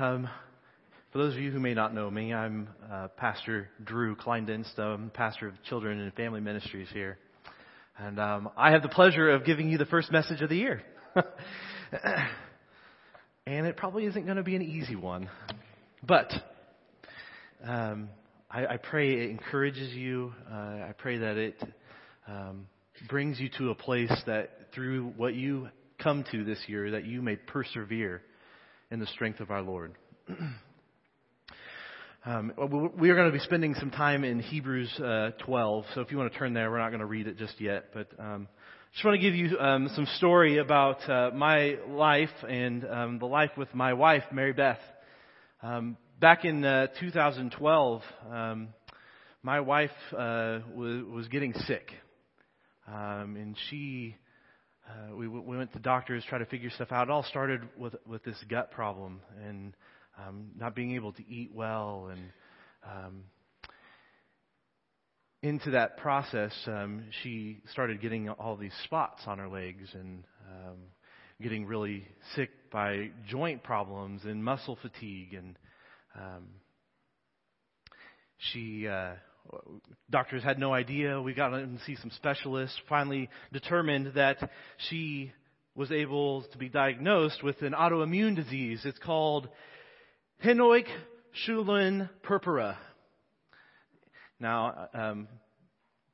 Um, for those of you who may not know me, I'm uh, Pastor Drew Kleindienst. I'm pastor of children and family ministries here. And um, I have the pleasure of giving you the first message of the year. and it probably isn't going to be an easy one. But um, I, I, pray it encourages you. Uh, I pray that it um, brings you to a place that through what you come to this year, that you may persevere in the strength of our Lord. um, we are going to be spending some time in Hebrews uh, 12, so if you want to turn there, we're not going to read it just yet, but um, just want to give you um, some story about uh, my life and um, the life with my wife, Mary Beth. Um, back in uh, 2012, um, my wife uh, was, was getting sick, um, and she uh, we, we went to doctors, try to figure stuff out. It all started with with this gut problem and um, not being able to eat well, and um, into that process, um, she started getting all these spots on her legs and um, getting really sick by joint problems and muscle fatigue, and um, she. Uh, doctors had no idea. We got to see some specialists. Finally, determined that she was able to be diagnosed with an autoimmune disease. It's called Henoch Schönlein purpura. Now, um,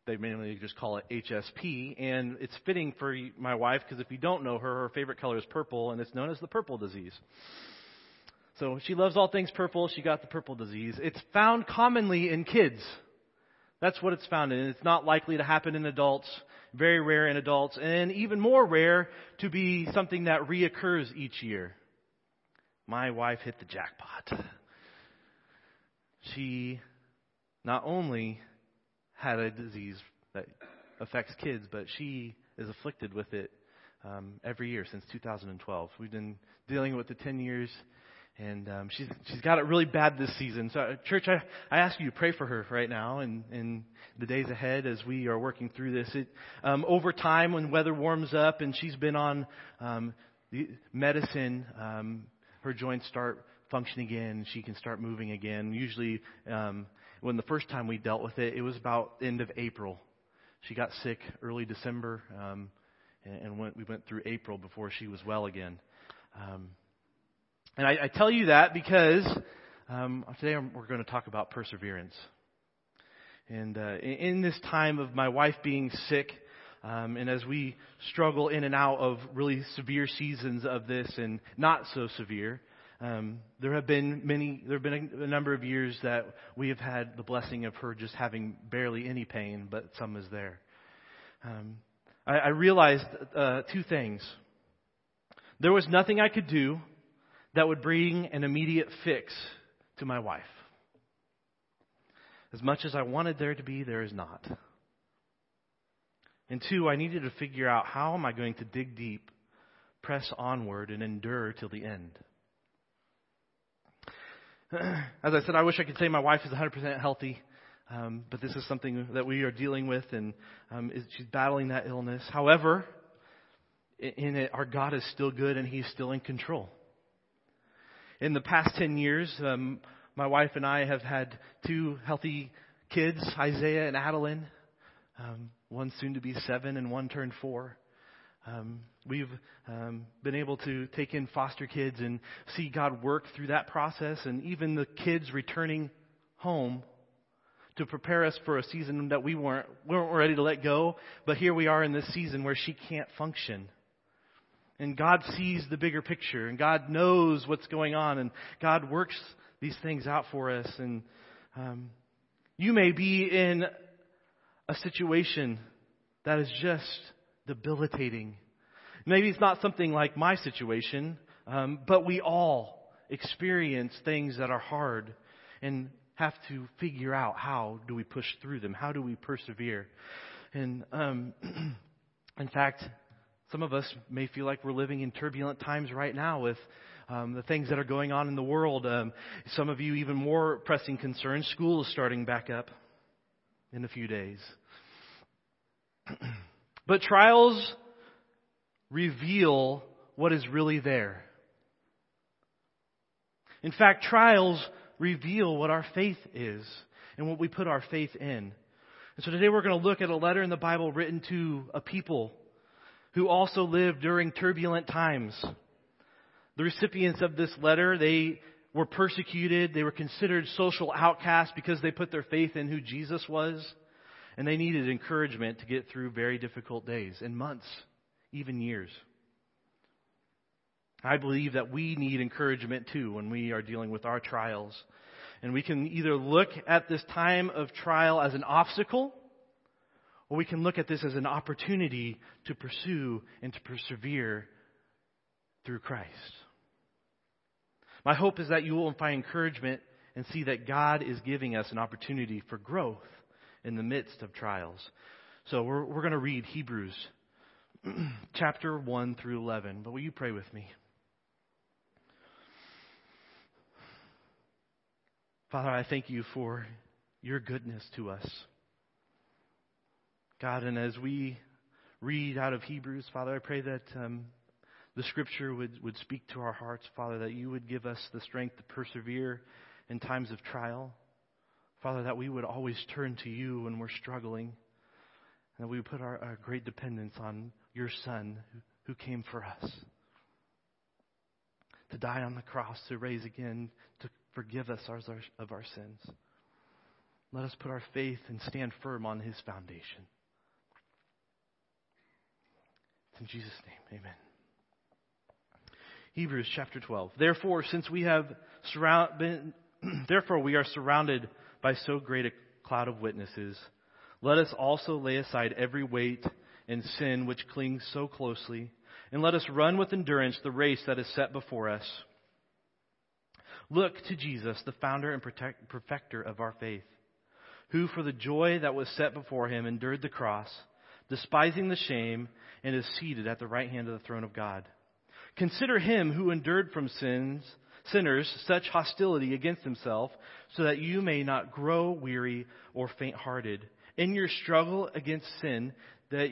they mainly just call it HSP, and it's fitting for my wife because if you don't know her, her favorite color is purple, and it's known as the purple disease. So she loves all things purple. She got the purple disease. It's found commonly in kids. That's what it's found in. It's not likely to happen in adults, very rare in adults, and even more rare to be something that reoccurs each year. My wife hit the jackpot. She not only had a disease that affects kids, but she is afflicted with it um, every year since 2012. We've been dealing with the 10 years and um, she's she's got it really bad this season. So, uh, church, I, I ask you to pray for her right now and in the days ahead as we are working through this. It, um, over time, when weather warms up and she's been on um, the medicine, um, her joints start functioning again. She can start moving again. Usually, um, when the first time we dealt with it, it was about end of April. She got sick early December, um, and, and went, we went through April before she was well again. Um, and I, I tell you that because um, today we're going to talk about perseverance. And uh, in, this time of my wife being sick, um, and as we struggle in and out of really severe seasons of this and not so severe, um, there have been many, there have been a, a, number of years that we have had the blessing of her just having barely any pain, but some is there. Um, I, I realized uh, two things. There was nothing I could do that would bring an immediate fix to my wife. As much as I wanted there to be, there is not. And two, I needed to figure out how am I going to dig deep, press onward, and endure till the end. As I said, I wish I could say my wife is 100% healthy, um, but this is something that we are dealing with, and um, she's battling that illness. However, in it, our God is still good, and He's still in control. In the past 10 years, um, my wife and I have had two healthy kids, Isaiah and Adeline. Um, one soon to be seven and one turned four. Um, we've um, been able to take in foster kids and see God work through that process, and even the kids returning home to prepare us for a season that we weren't we weren't ready to let go. But here we are in this season where she can't function. And God sees the bigger picture, and God knows what's going on, and God works these things out for us. And um, you may be in a situation that is just debilitating. Maybe it's not something like my situation, um, but we all experience things that are hard and have to figure out how do we push through them? How do we persevere? And um, in fact, some of us may feel like we're living in turbulent times right now with um, the things that are going on in the world. Um, some of you, even more pressing concerns. School is starting back up in a few days. but trials reveal what is really there. In fact, trials reveal what our faith is and what we put our faith in. And so today we're going to look at a letter in the Bible written to a people who also lived during turbulent times. The recipients of this letter, they were persecuted. They were considered social outcasts because they put their faith in who Jesus was. And they needed encouragement to get through very difficult days and months, even years. I believe that we need encouragement too when we are dealing with our trials. And we can either look at this time of trial as an obstacle, or we can look at this as an opportunity to pursue and to persevere through Christ. My hope is that you will find encouragement and see that God is giving us an opportunity for growth in the midst of trials. So we're, we're going to read Hebrews chapter 1 through 11. But will you pray with me? Father, I thank you for your goodness to us. God, and as we read out of Hebrews, Father, I pray that um, the Scripture would, would speak to our hearts, Father, that you would give us the strength to persevere in times of trial. Father, that we would always turn to you when we're struggling, and that we would put our, our great dependence on your Son who, who came for us to die on the cross, to raise again, to forgive us of our sins. Let us put our faith and stand firm on his foundation. In Jesus' name, amen. Hebrews chapter 12. Therefore, since we have surround, been, therefore we are surrounded by so great a cloud of witnesses, let us also lay aside every weight and sin which clings so closely, and let us run with endurance the race that is set before us Look to Jesus, the founder and protect, perfecter of our faith, who for the joy that was set before him endured the cross, despising the shame, and is seated at the right hand of the throne of God. Consider him who endured from sins, sinners such hostility against himself, so that you may not grow weary or faint-hearted in your struggle against sin that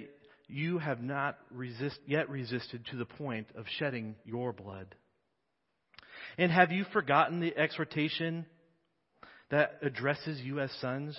you have not resist, yet resisted to the point of shedding your blood. And have you forgotten the exhortation that addresses you as sons?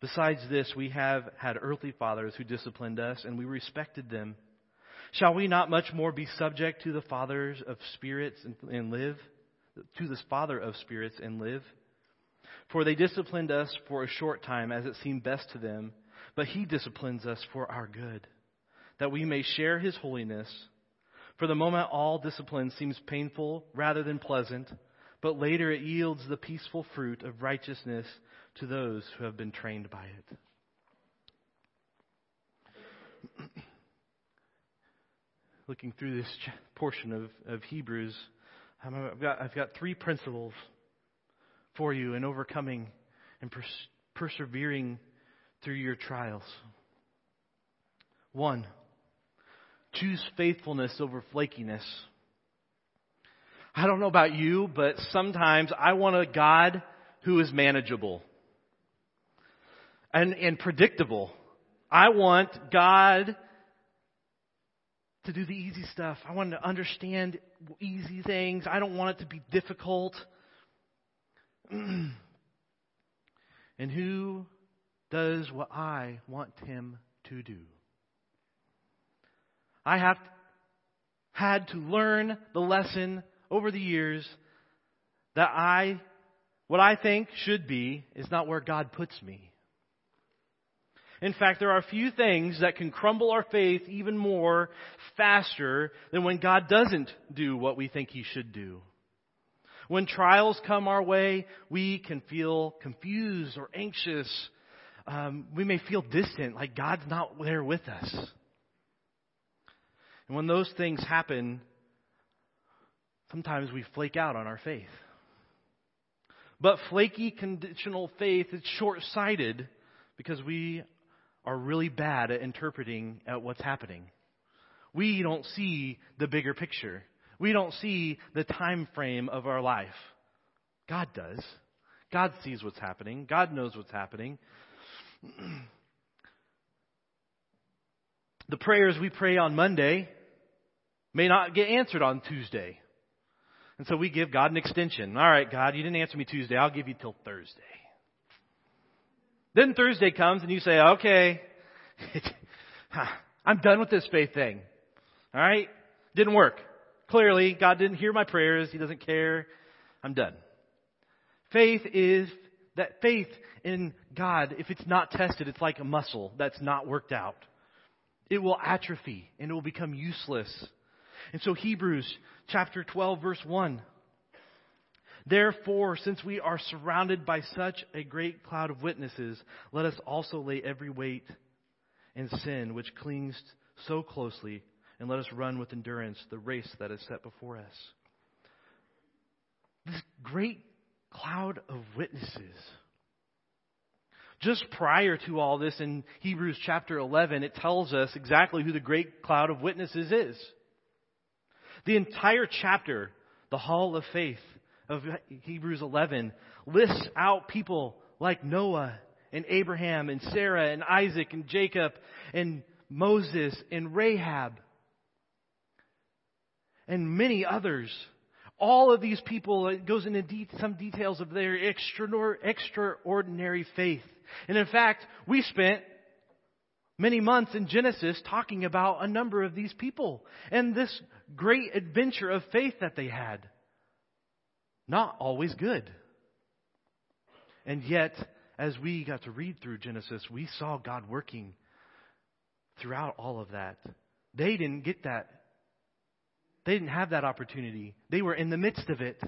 Besides this, we have had earthly fathers who disciplined us, and we respected them. Shall we not much more be subject to the fathers of spirits and, and live? To this Father of spirits and live? For they disciplined us for a short time as it seemed best to them, but He disciplines us for our good, that we may share His holiness. For the moment, all discipline seems painful rather than pleasant but later it yields the peaceful fruit of righteousness to those who have been trained by it. Looking through this portion of, of Hebrews, I've got, I've got three principles for you in overcoming and pers- persevering through your trials. One, choose faithfulness over flakiness. I don't know about you, but sometimes I want a God who is manageable and, and predictable. I want God to do the easy stuff. I want to understand easy things. I don't want it to be difficult. and who does what I want him to do? I have had to learn the lesson over the years that I, what I think should be, is not where God puts me. In fact, there are few things that can crumble our faith even more faster than when God doesn't do what we think He should do. When trials come our way, we can feel confused or anxious. Um, we may feel distant, like God's not there with us. And when those things happen, sometimes we flake out on our faith. But flaky conditional faith is short sighted because we are really bad at interpreting at what's happening. We don't see the bigger picture. We don't see the time frame of our life. God does. God sees what's happening. God knows what's happening. the prayers we pray on Monday may not get answered on Tuesday. And so we give God an extension. All right, God, you didn't answer me Tuesday. I'll give you till Thursday. Then Thursday comes and you say, okay, I'm done with this faith thing. All right? Didn't work. Clearly, God didn't hear my prayers. He doesn't care. I'm done. Faith is that faith in God, if it's not tested, it's like a muscle that's not worked out. It will atrophy and it will become useless. And so Hebrews chapter 12 verse 1 Therefore, since we are surrounded by such a great cloud of witnesses, let us also lay every weight and sin which clings so closely, and let us run with endurance the race that is set before us. This great cloud of witnesses. Just prior to all this in Hebrews chapter 11, it tells us exactly who the great cloud of witnesses is. The entire chapter, the hall of faith, of Hebrews 11 lists out people like Noah and Abraham and Sarah and Isaac and Jacob and Moses and Rahab and many others. All of these people, it goes into de- some details of their extraordinary faith. And in fact, we spent many months in Genesis talking about a number of these people and this great adventure of faith that they had not always good. And yet, as we got to read through Genesis, we saw God working throughout all of that. They didn't get that. They didn't have that opportunity. They were in the midst of it.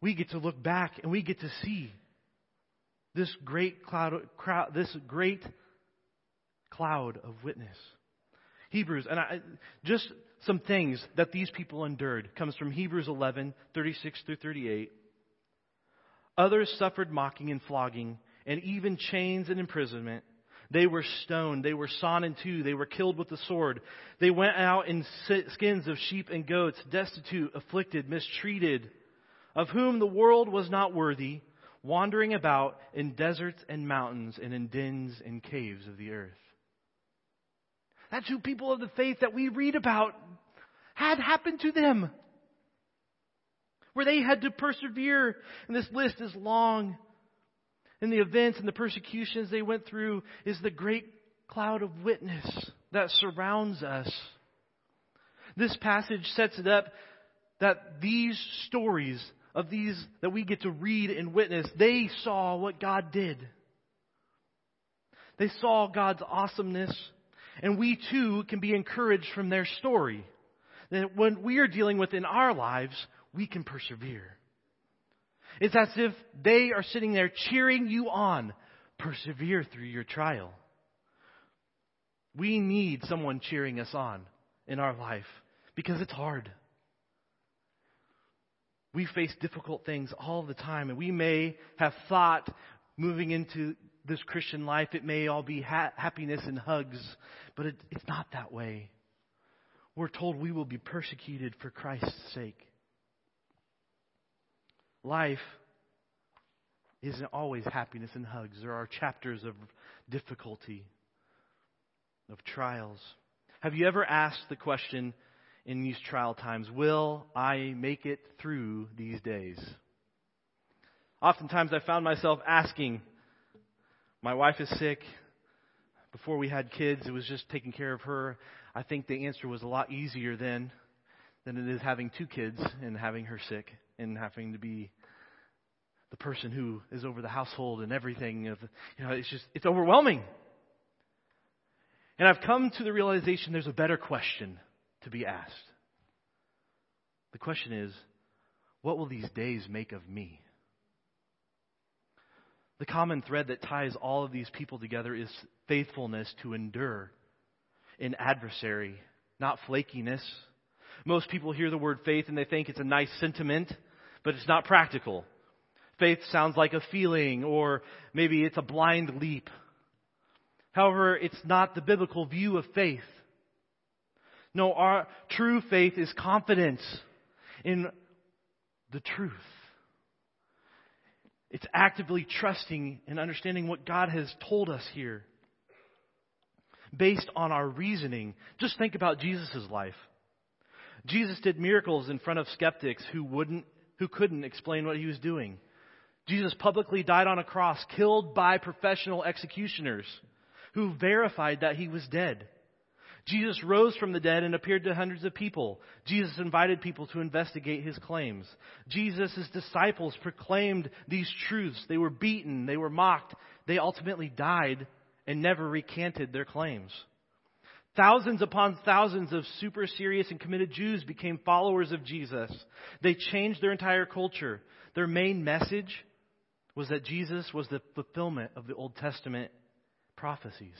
We get to look back and we get to see this great cloud, crowd, this great cloud of witness. Hebrews, and I, just some things that these people endured comes from Hebrews 11, 36 through 38. Others suffered mocking and flogging, and even chains and imprisonment. They were stoned. They were sawn in two. They were killed with the sword. They went out in skins of sheep and goats, destitute, afflicted, mistreated, of whom the world was not worthy, wandering about in deserts and mountains and in dens and caves of the earth. That's who people of the faith that we read about had happened to them. Where they had to persevere. And this list is long. And the events and the persecutions they went through is the great cloud of witness that surrounds us. This passage sets it up that these stories of these that we get to read and witness, they saw what God did. They saw God's awesomeness. And we too can be encouraged from their story. That when we are dealing with in our lives, we can persevere. It's as if they are sitting there cheering you on. Persevere through your trial. We need someone cheering us on in our life because it's hard. We face difficult things all the time, and we may have thought moving into this Christian life, it may all be ha- happiness and hugs, but it, it's not that way. We're told we will be persecuted for Christ's sake. Life isn't always happiness and hugs. There are chapters of difficulty, of trials. Have you ever asked the question in these trial times, will I make it through these days? Oftentimes I found myself asking, my wife is sick. before we had kids, it was just taking care of her. I think the answer was a lot easier then than it is having two kids and having her sick and having to be the person who is over the household and everything. Of, you know, it's just, it's overwhelming. And I've come to the realization there's a better question to be asked. The question is, what will these days make of me? The common thread that ties all of these people together is faithfulness to endure in adversary, not flakiness. Most people hear the word faith and they think it's a nice sentiment, but it's not practical. Faith sounds like a feeling, or maybe it's a blind leap. However, it's not the biblical view of faith. No, our true faith is confidence in the truth. It's actively trusting and understanding what God has told us here based on our reasoning. Just think about Jesus' life. Jesus did miracles in front of skeptics who wouldn't, who couldn't explain what he was doing. Jesus publicly died on a cross, killed by professional executioners who verified that he was dead. Jesus rose from the dead and appeared to hundreds of people. Jesus invited people to investigate his claims. Jesus' disciples proclaimed these truths. They were beaten, they were mocked, they ultimately died and never recanted their claims. Thousands upon thousands of super serious and committed Jews became followers of Jesus. They changed their entire culture. Their main message was that Jesus was the fulfillment of the Old Testament prophecies.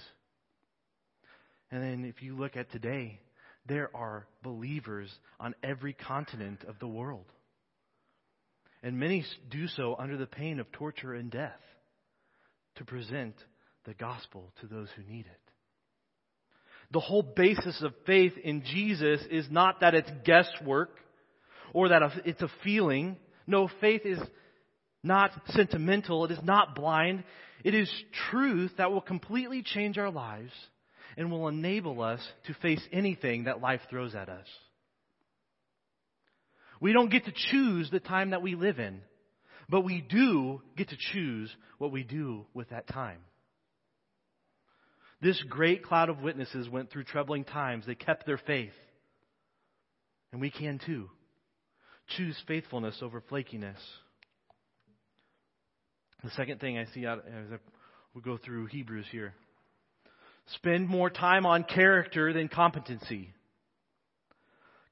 And then if you look at today, there are believers on every continent of the world. And many do so under the pain of torture and death to present the gospel to those who need it. The whole basis of faith in Jesus is not that it's guesswork or that it's a feeling. No, faith is not sentimental. It is not blind. It is truth that will completely change our lives and will enable us to face anything that life throws at us. We don't get to choose the time that we live in, but we do get to choose what we do with that time. This great cloud of witnesses went through troubling times. They kept their faith. And we can too. Choose faithfulness over flakiness. The second thing I see out as we go through Hebrews here spend more time on character than competency.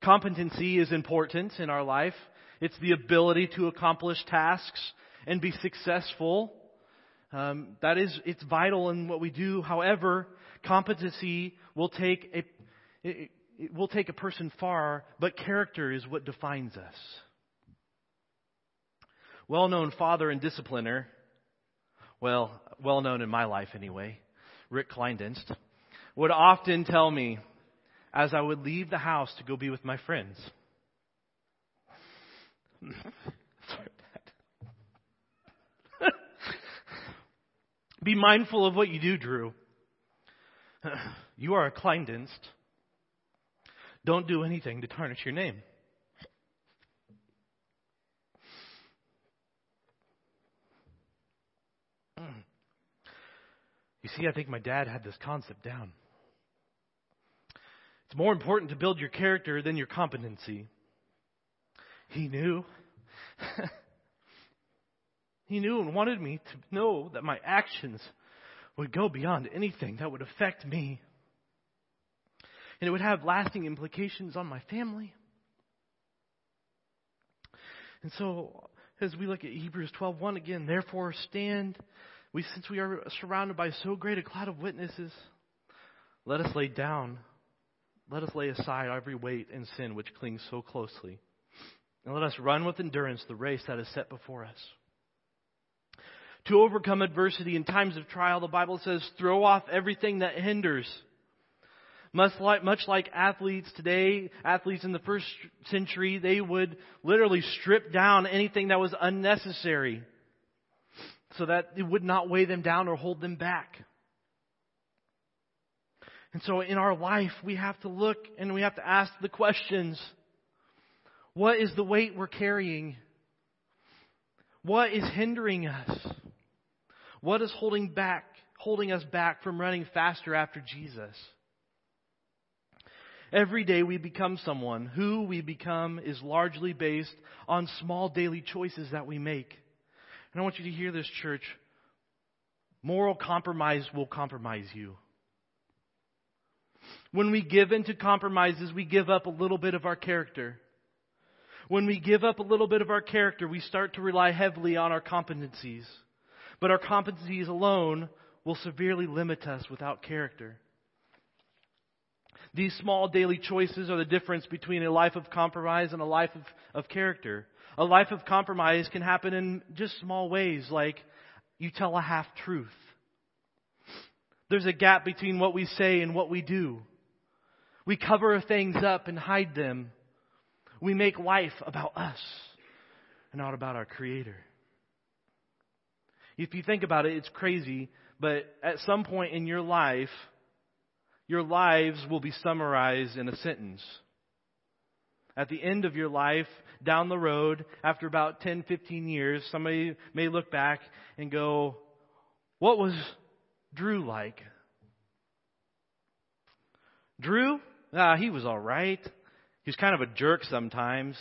Competency is important in our life. It's the ability to accomplish tasks and be successful. Um, that is, it's vital in what we do. However, competency will take a it, it will take a person far, but character is what defines us. Well-known father and discipliner, well, well known in my life anyway, Rick Kleindienst, would often tell me as I would leave the house to go be with my friends. be mindful of what you do, Drew. You are a Kleindienst. Don't do anything to tarnish your name. You see, I think my dad had this concept down. It's more important to build your character than your competency. He knew. he knew and wanted me to know that my actions would go beyond anything that would affect me. And it would have lasting implications on my family. And so, as we look at Hebrews 12:1 again, therefore stand we, since we are surrounded by so great a cloud of witnesses, let us lay down, let us lay aside every weight and sin which clings so closely. And let us run with endurance the race that is set before us. To overcome adversity in times of trial, the Bible says, throw off everything that hinders. Much like, much like athletes today, athletes in the first century, they would literally strip down anything that was unnecessary so that it would not weigh them down or hold them back. And so in our life, we have to look and we have to ask the questions What is the weight we're carrying? What is hindering us? What is holding back, holding us back from running faster after Jesus. Every day we become someone. Who we become is largely based on small daily choices that we make. And I want you to hear this, church. Moral compromise will compromise you. When we give into compromises, we give up a little bit of our character. When we give up a little bit of our character, we start to rely heavily on our competencies. But our competencies alone will severely limit us without character. These small daily choices are the difference between a life of compromise and a life of, of character. A life of compromise can happen in just small ways, like you tell a half truth. There's a gap between what we say and what we do. We cover things up and hide them. We make life about us and not about our Creator. If you think about it, it's crazy, but at some point in your life, your lives will be summarized in a sentence. At the end of your life, down the road, after about 10, 15 years, somebody may look back and go, What was Drew like? Drew? Ah, he was all right. He was kind of a jerk sometimes.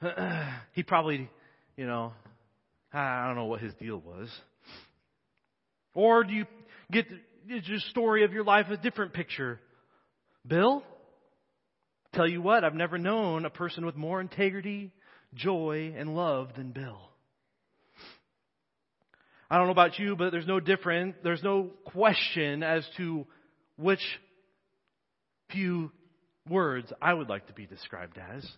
he probably, you know, I don't know what his deal was. Or do you get the story of your life a different picture? Bill? Tell you what, I've never known a person with more integrity, joy, and love than Bill. I don't know about you, but there's no different, there's no question as to which few words I would like to be described as.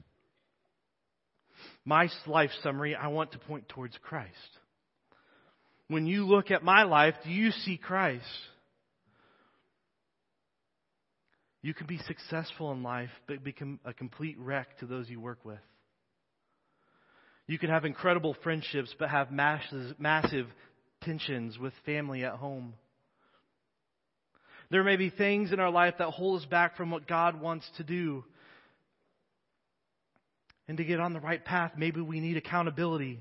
My life summary, I want to point towards Christ. When you look at my life, do you see Christ? You can be successful in life, but become a complete wreck to those you work with. You can have incredible friendships, but have massive, massive tensions with family at home. There may be things in our life that hold us back from what God wants to do. And to get on the right path, maybe we need accountability.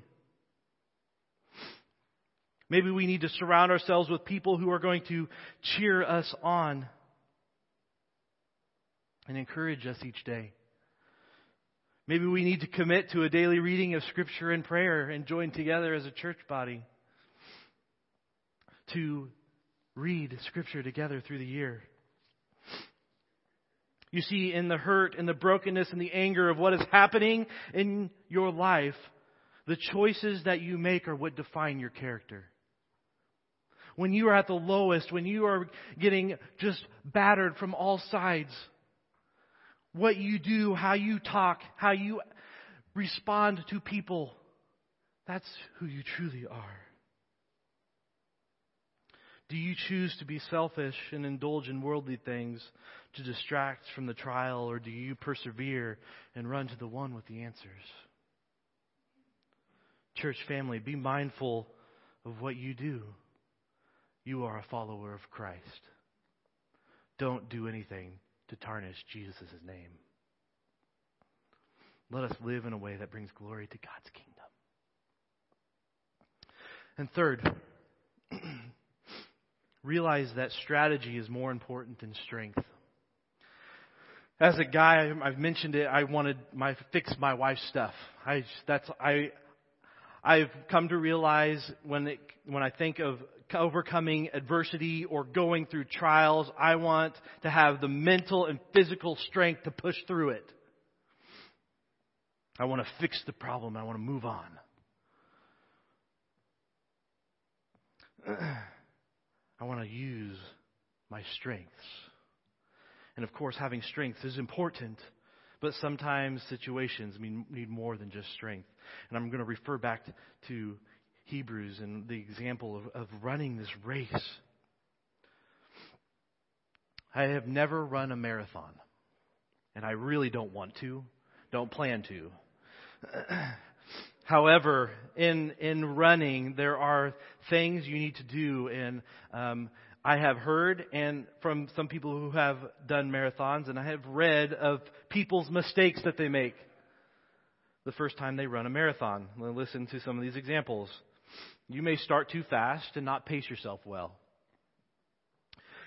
Maybe we need to surround ourselves with people who are going to cheer us on and encourage us each day. Maybe we need to commit to a daily reading of Scripture and prayer and join together as a church body to read Scripture together through the year. You see, in the hurt and the brokenness and the anger of what is happening in your life, the choices that you make are what define your character. When you are at the lowest, when you are getting just battered from all sides, what you do, how you talk, how you respond to people, that's who you truly are. Do you choose to be selfish and indulge in worldly things to distract from the trial, or do you persevere and run to the one with the answers? Church family, be mindful of what you do. You are a follower of Christ. Don't do anything to tarnish Jesus' name. Let us live in a way that brings glory to God's kingdom. And third, realize that strategy is more important than strength. As a guy, I've mentioned it. I wanted my fix my wife's stuff. I that's I I've come to realize when it, when I think of overcoming adversity or going through trials, I want to have the mental and physical strength to push through it. I want to fix the problem. I want to move on. I want to use my strengths. And of course, having strength is important, but sometimes situations mean need more than just strength. And I'm going to refer back to Hebrews and the example of, of running this race. I have never run a marathon, and I really don't want to, don't plan to. However, in in running, there are things you need to do, and um, I have heard and from some people who have done marathons, and I have read of people's mistakes that they make the first time they run a marathon. Listen to some of these examples. You may start too fast and not pace yourself well.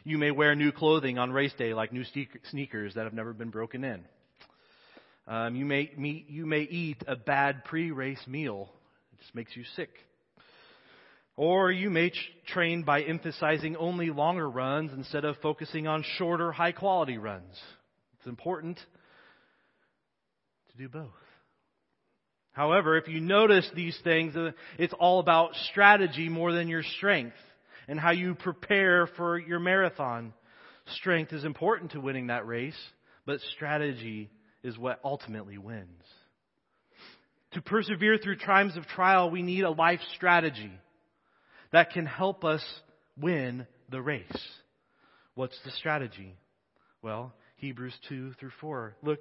You may wear new clothing on race day, like new sneakers that have never been broken in. Um, you, may meet, you may eat a bad pre race meal, it just makes you sick. Or you may train by emphasizing only longer runs instead of focusing on shorter, high quality runs. It's important to do both. However, if you notice these things, uh, it's all about strategy more than your strength and how you prepare for your marathon. Strength is important to winning that race, but strategy is what ultimately wins. To persevere through times of trial, we need a life strategy that can help us win the race. What's the strategy? Well, Hebrews 2 through 4. Look,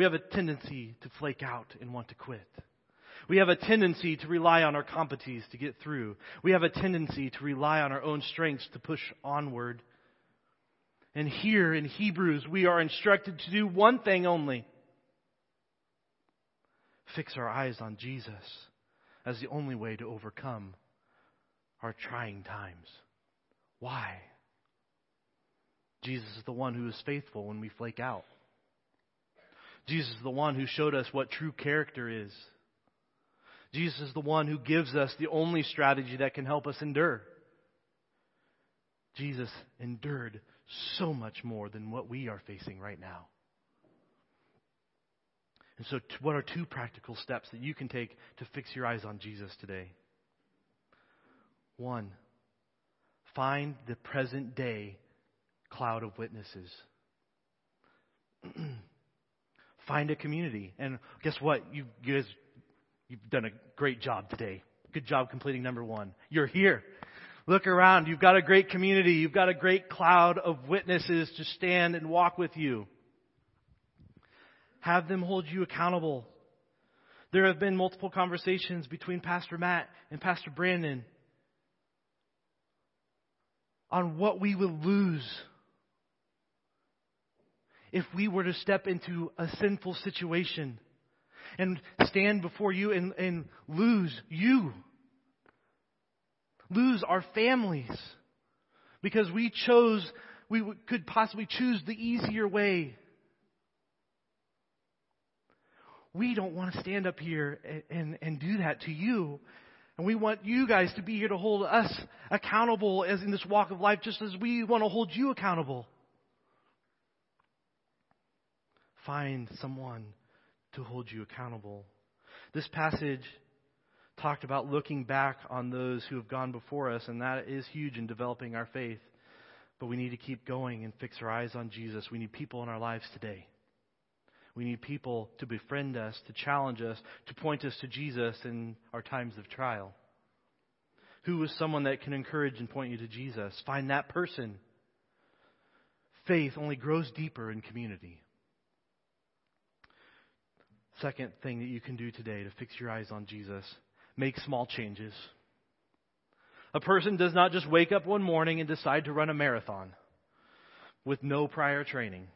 We have a tendency to flake out and want to quit. We have a tendency to rely on our competencies to get through. We have a tendency to rely on our own strengths to push onward. And here in Hebrews, we are instructed to do one thing only fix our eyes on Jesus as the only way to overcome our trying times. Why? Jesus is the one who is faithful when we flake out. Jesus is the one who showed us what true character is. Jesus is the one who gives us the only strategy that can help us endure. Jesus endured so much more than what we are facing right now. And so, what are two practical steps that you can take to fix your eyes on Jesus today? One, find the present day cloud of witnesses. find a community. And guess what? You guys, you've done a great job today. Good job completing number one. You're here. Look around. You've got a great community. You've got a great cloud of witnesses to stand and walk with you. Have them hold you accountable. There have been multiple conversations between Pastor Matt and Pastor Brandon on what we will lose if we were to step into a sinful situation and stand before you and, and lose you, lose our families, because we chose, we could possibly choose the easier way. We don't want to stand up here and, and, and do that to you. And we want you guys to be here to hold us accountable as in this walk of life, just as we want to hold you accountable. Find someone to hold you accountable. This passage talked about looking back on those who have gone before us, and that is huge in developing our faith. But we need to keep going and fix our eyes on Jesus. We need people in our lives today. We need people to befriend us, to challenge us, to point us to Jesus in our times of trial. Who is someone that can encourage and point you to Jesus? Find that person. Faith only grows deeper in community. Second thing that you can do today to fix your eyes on Jesus make small changes. A person does not just wake up one morning and decide to run a marathon with no prior training.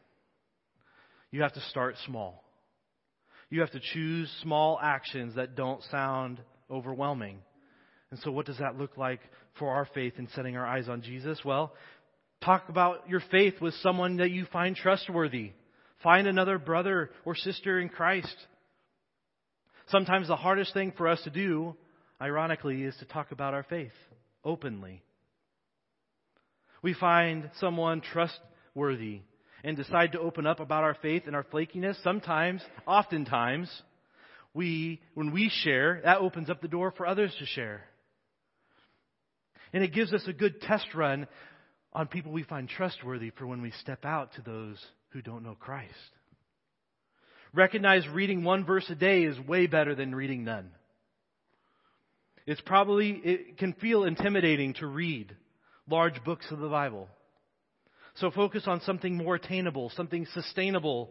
You have to start small. You have to choose small actions that don't sound overwhelming. And so, what does that look like for our faith in setting our eyes on Jesus? Well, talk about your faith with someone that you find trustworthy. Find another brother or sister in Christ. Sometimes the hardest thing for us to do, ironically, is to talk about our faith openly. We find someone trustworthy and decide to open up about our faith and our flakiness, sometimes, oftentimes, we, when we share, that opens up the door for others to share. And it gives us a good test run on people we find trustworthy for when we step out to those who don't know Christ. Recognize reading one verse a day is way better than reading none. It's probably, it can feel intimidating to read large books of the Bible. So focus on something more attainable, something sustainable.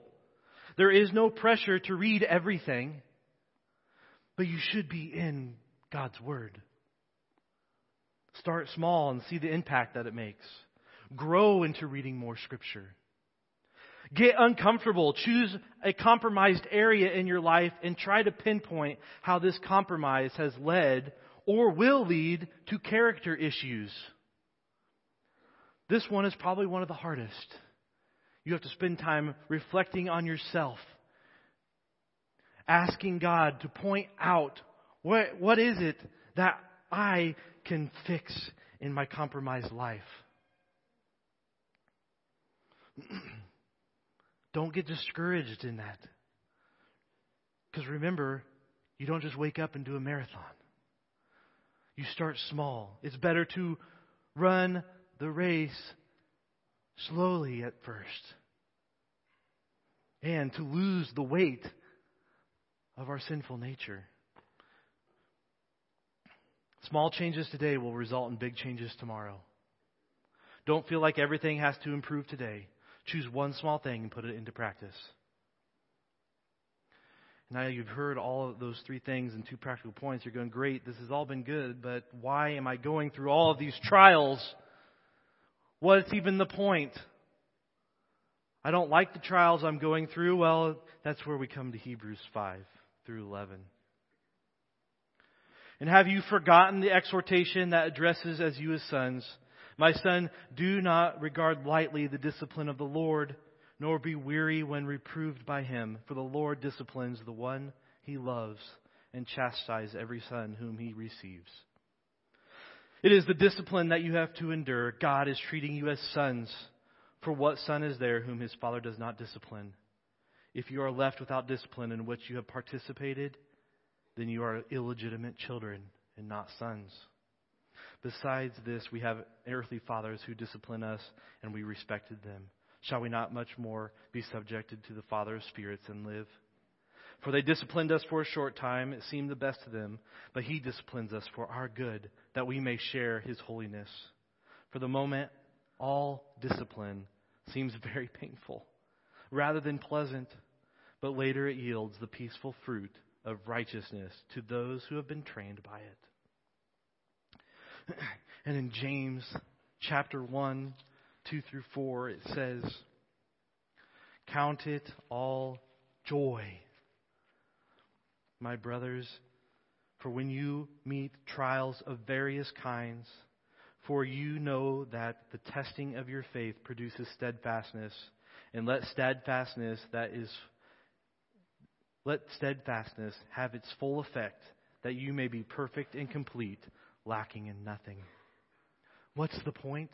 There is no pressure to read everything, but you should be in God's Word. Start small and see the impact that it makes. Grow into reading more Scripture. Get uncomfortable. Choose a compromised area in your life and try to pinpoint how this compromise has led or will lead to character issues. This one is probably one of the hardest. You have to spend time reflecting on yourself, asking God to point out what, what is it that I can fix in my compromised life. Don't get discouraged in that. Because remember, you don't just wake up and do a marathon. You start small. It's better to run the race slowly at first and to lose the weight of our sinful nature. Small changes today will result in big changes tomorrow. Don't feel like everything has to improve today. Choose one small thing and put it into practice. Now you've heard all of those three things and two practical points. You're going, great, this has all been good, but why am I going through all of these trials? What's even the point? I don't like the trials I'm going through. Well, that's where we come to Hebrews 5 through 11. And have you forgotten the exhortation that addresses as you as sons? My son, do not regard lightly the discipline of the Lord, nor be weary when reproved by him, for the Lord disciplines the one he loves and chastises every son whom he receives. It is the discipline that you have to endure. God is treating you as sons. For what son is there whom his father does not discipline? If you are left without discipline in which you have participated, then you are illegitimate children and not sons. Besides this, we have earthly fathers who discipline us, and we respected them. Shall we not much more be subjected to the Father of spirits and live? For they disciplined us for a short time, it seemed the best to them, but He disciplines us for our good, that we may share His holiness. For the moment, all discipline seems very painful, rather than pleasant, but later it yields the peaceful fruit of righteousness to those who have been trained by it. And in James chapter 1, 2 through 4, it says, Count it all joy, my brothers, for when you meet trials of various kinds, for you know that the testing of your faith produces steadfastness, and let steadfastness that is let steadfastness have its full effect, that you may be perfect and complete, lacking in nothing. What's the point?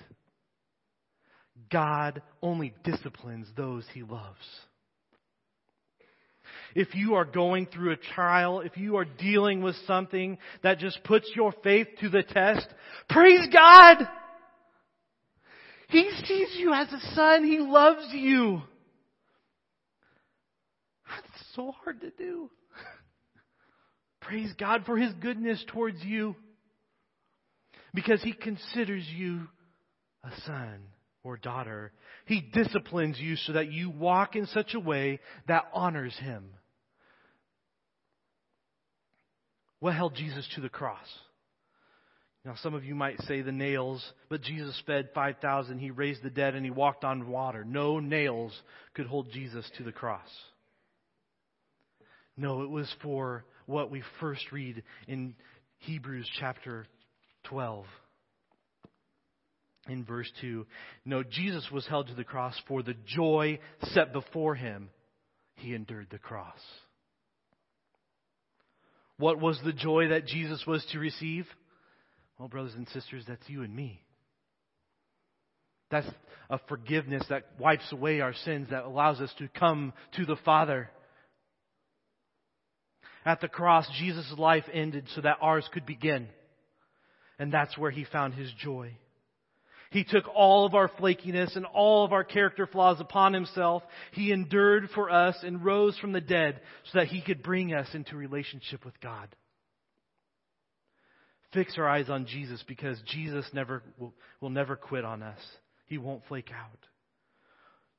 God only disciplines those he loves. If you are going through a trial, if you are dealing with something that just puts your faith to the test, praise God! He sees you as a son. He loves you That's so hard to do. Praise God for His goodness towards you because He considers you a son or daughter. He disciplines you so that you walk in such a way that honors Him. What held Jesus to the cross? Now, some of you might say the nails, but Jesus fed 5,000, He raised the dead, and He walked on water. No nails could hold Jesus to the cross. No, it was for what we first read in Hebrews chapter 12. In verse 2. No, Jesus was held to the cross for the joy set before him. He endured the cross. What was the joy that Jesus was to receive? Well, brothers and sisters, that's you and me. That's a forgiveness that wipes away our sins, that allows us to come to the Father. At the cross, Jesus' life ended so that ours could begin. And that's where he found his joy. He took all of our flakiness and all of our character flaws upon himself. He endured for us and rose from the dead so that he could bring us into relationship with God. Fix our eyes on Jesus because Jesus never will, will never quit on us. He won't flake out.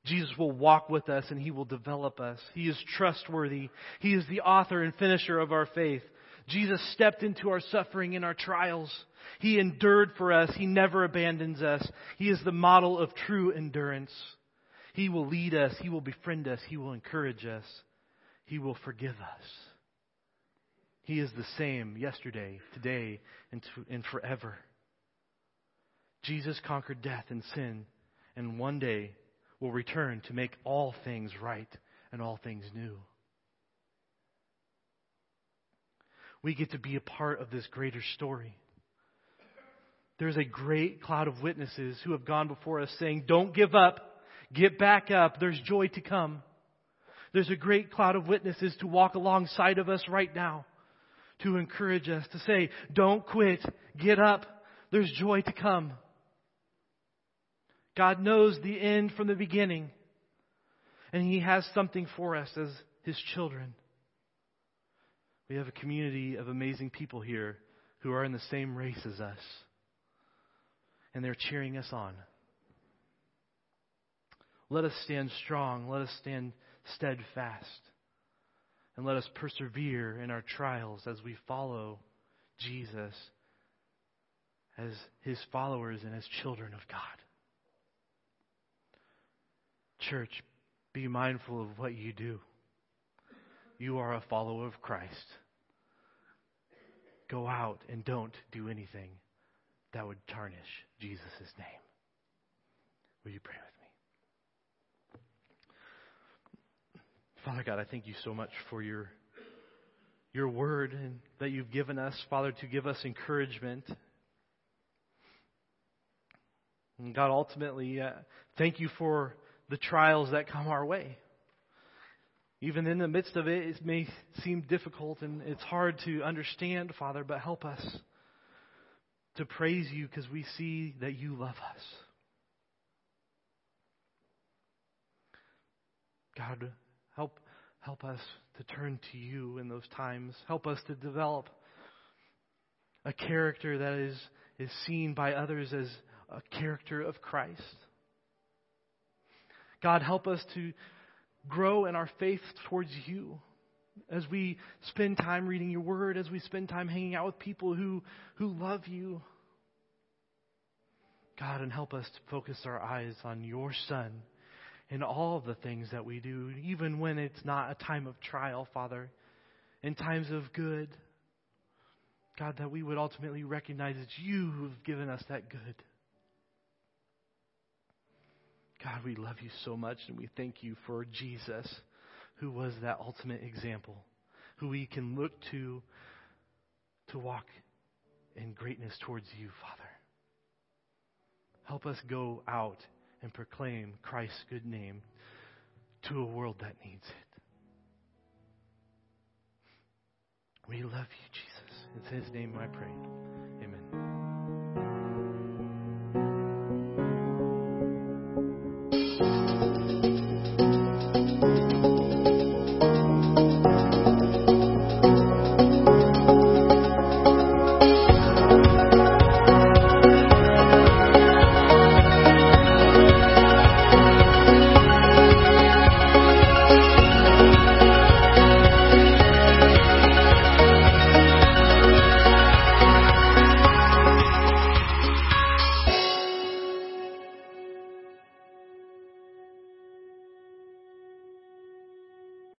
Jesus will walk with us and He will develop us. He is trustworthy. He is the author and finisher of our faith. Jesus stepped into our suffering and our trials. He endured for us. He never abandons us. He is the model of true endurance. He will lead us. He will befriend us. He will encourage us. He will forgive us. He is the same yesterday, today, and, to, and forever. Jesus conquered death and sin, and one day will return to make all things right and all things new. We get to be a part of this greater story. There's a great cloud of witnesses who have gone before us saying, Don't give up, get back up, there's joy to come. There's a great cloud of witnesses to walk alongside of us right now, to encourage us, to say, Don't quit, get up, there's joy to come. God knows the end from the beginning, and He has something for us as His children. We have a community of amazing people here who are in the same race as us, and they're cheering us on. Let us stand strong, let us stand steadfast, and let us persevere in our trials as we follow Jesus as His followers and as children of God. Church, be mindful of what you do. You are a follower of Christ. Go out and don't do anything that would tarnish Jesus' name. Will you pray with me? Father God, I thank you so much for your your word and that you've given us, Father, to give us encouragement. And God, ultimately, uh, thank you for the trials that come our way. Even in the midst of it, it may seem difficult and it's hard to understand, Father, but help us to praise you because we see that you love us. God, help help us to turn to you in those times. Help us to develop a character that is, is seen by others as a character of Christ. God, help us to grow in our faith towards you as we spend time reading your word, as we spend time hanging out with people who, who love you. God, and help us to focus our eyes on your Son in all the things that we do, even when it's not a time of trial, Father, in times of good. God, that we would ultimately recognize it's you who've given us that good. God, we love you so much and we thank you for Jesus, who was that ultimate example, who we can look to to walk in greatness towards you, Father. Help us go out and proclaim Christ's good name to a world that needs it. We love you, Jesus. It's His name I pray.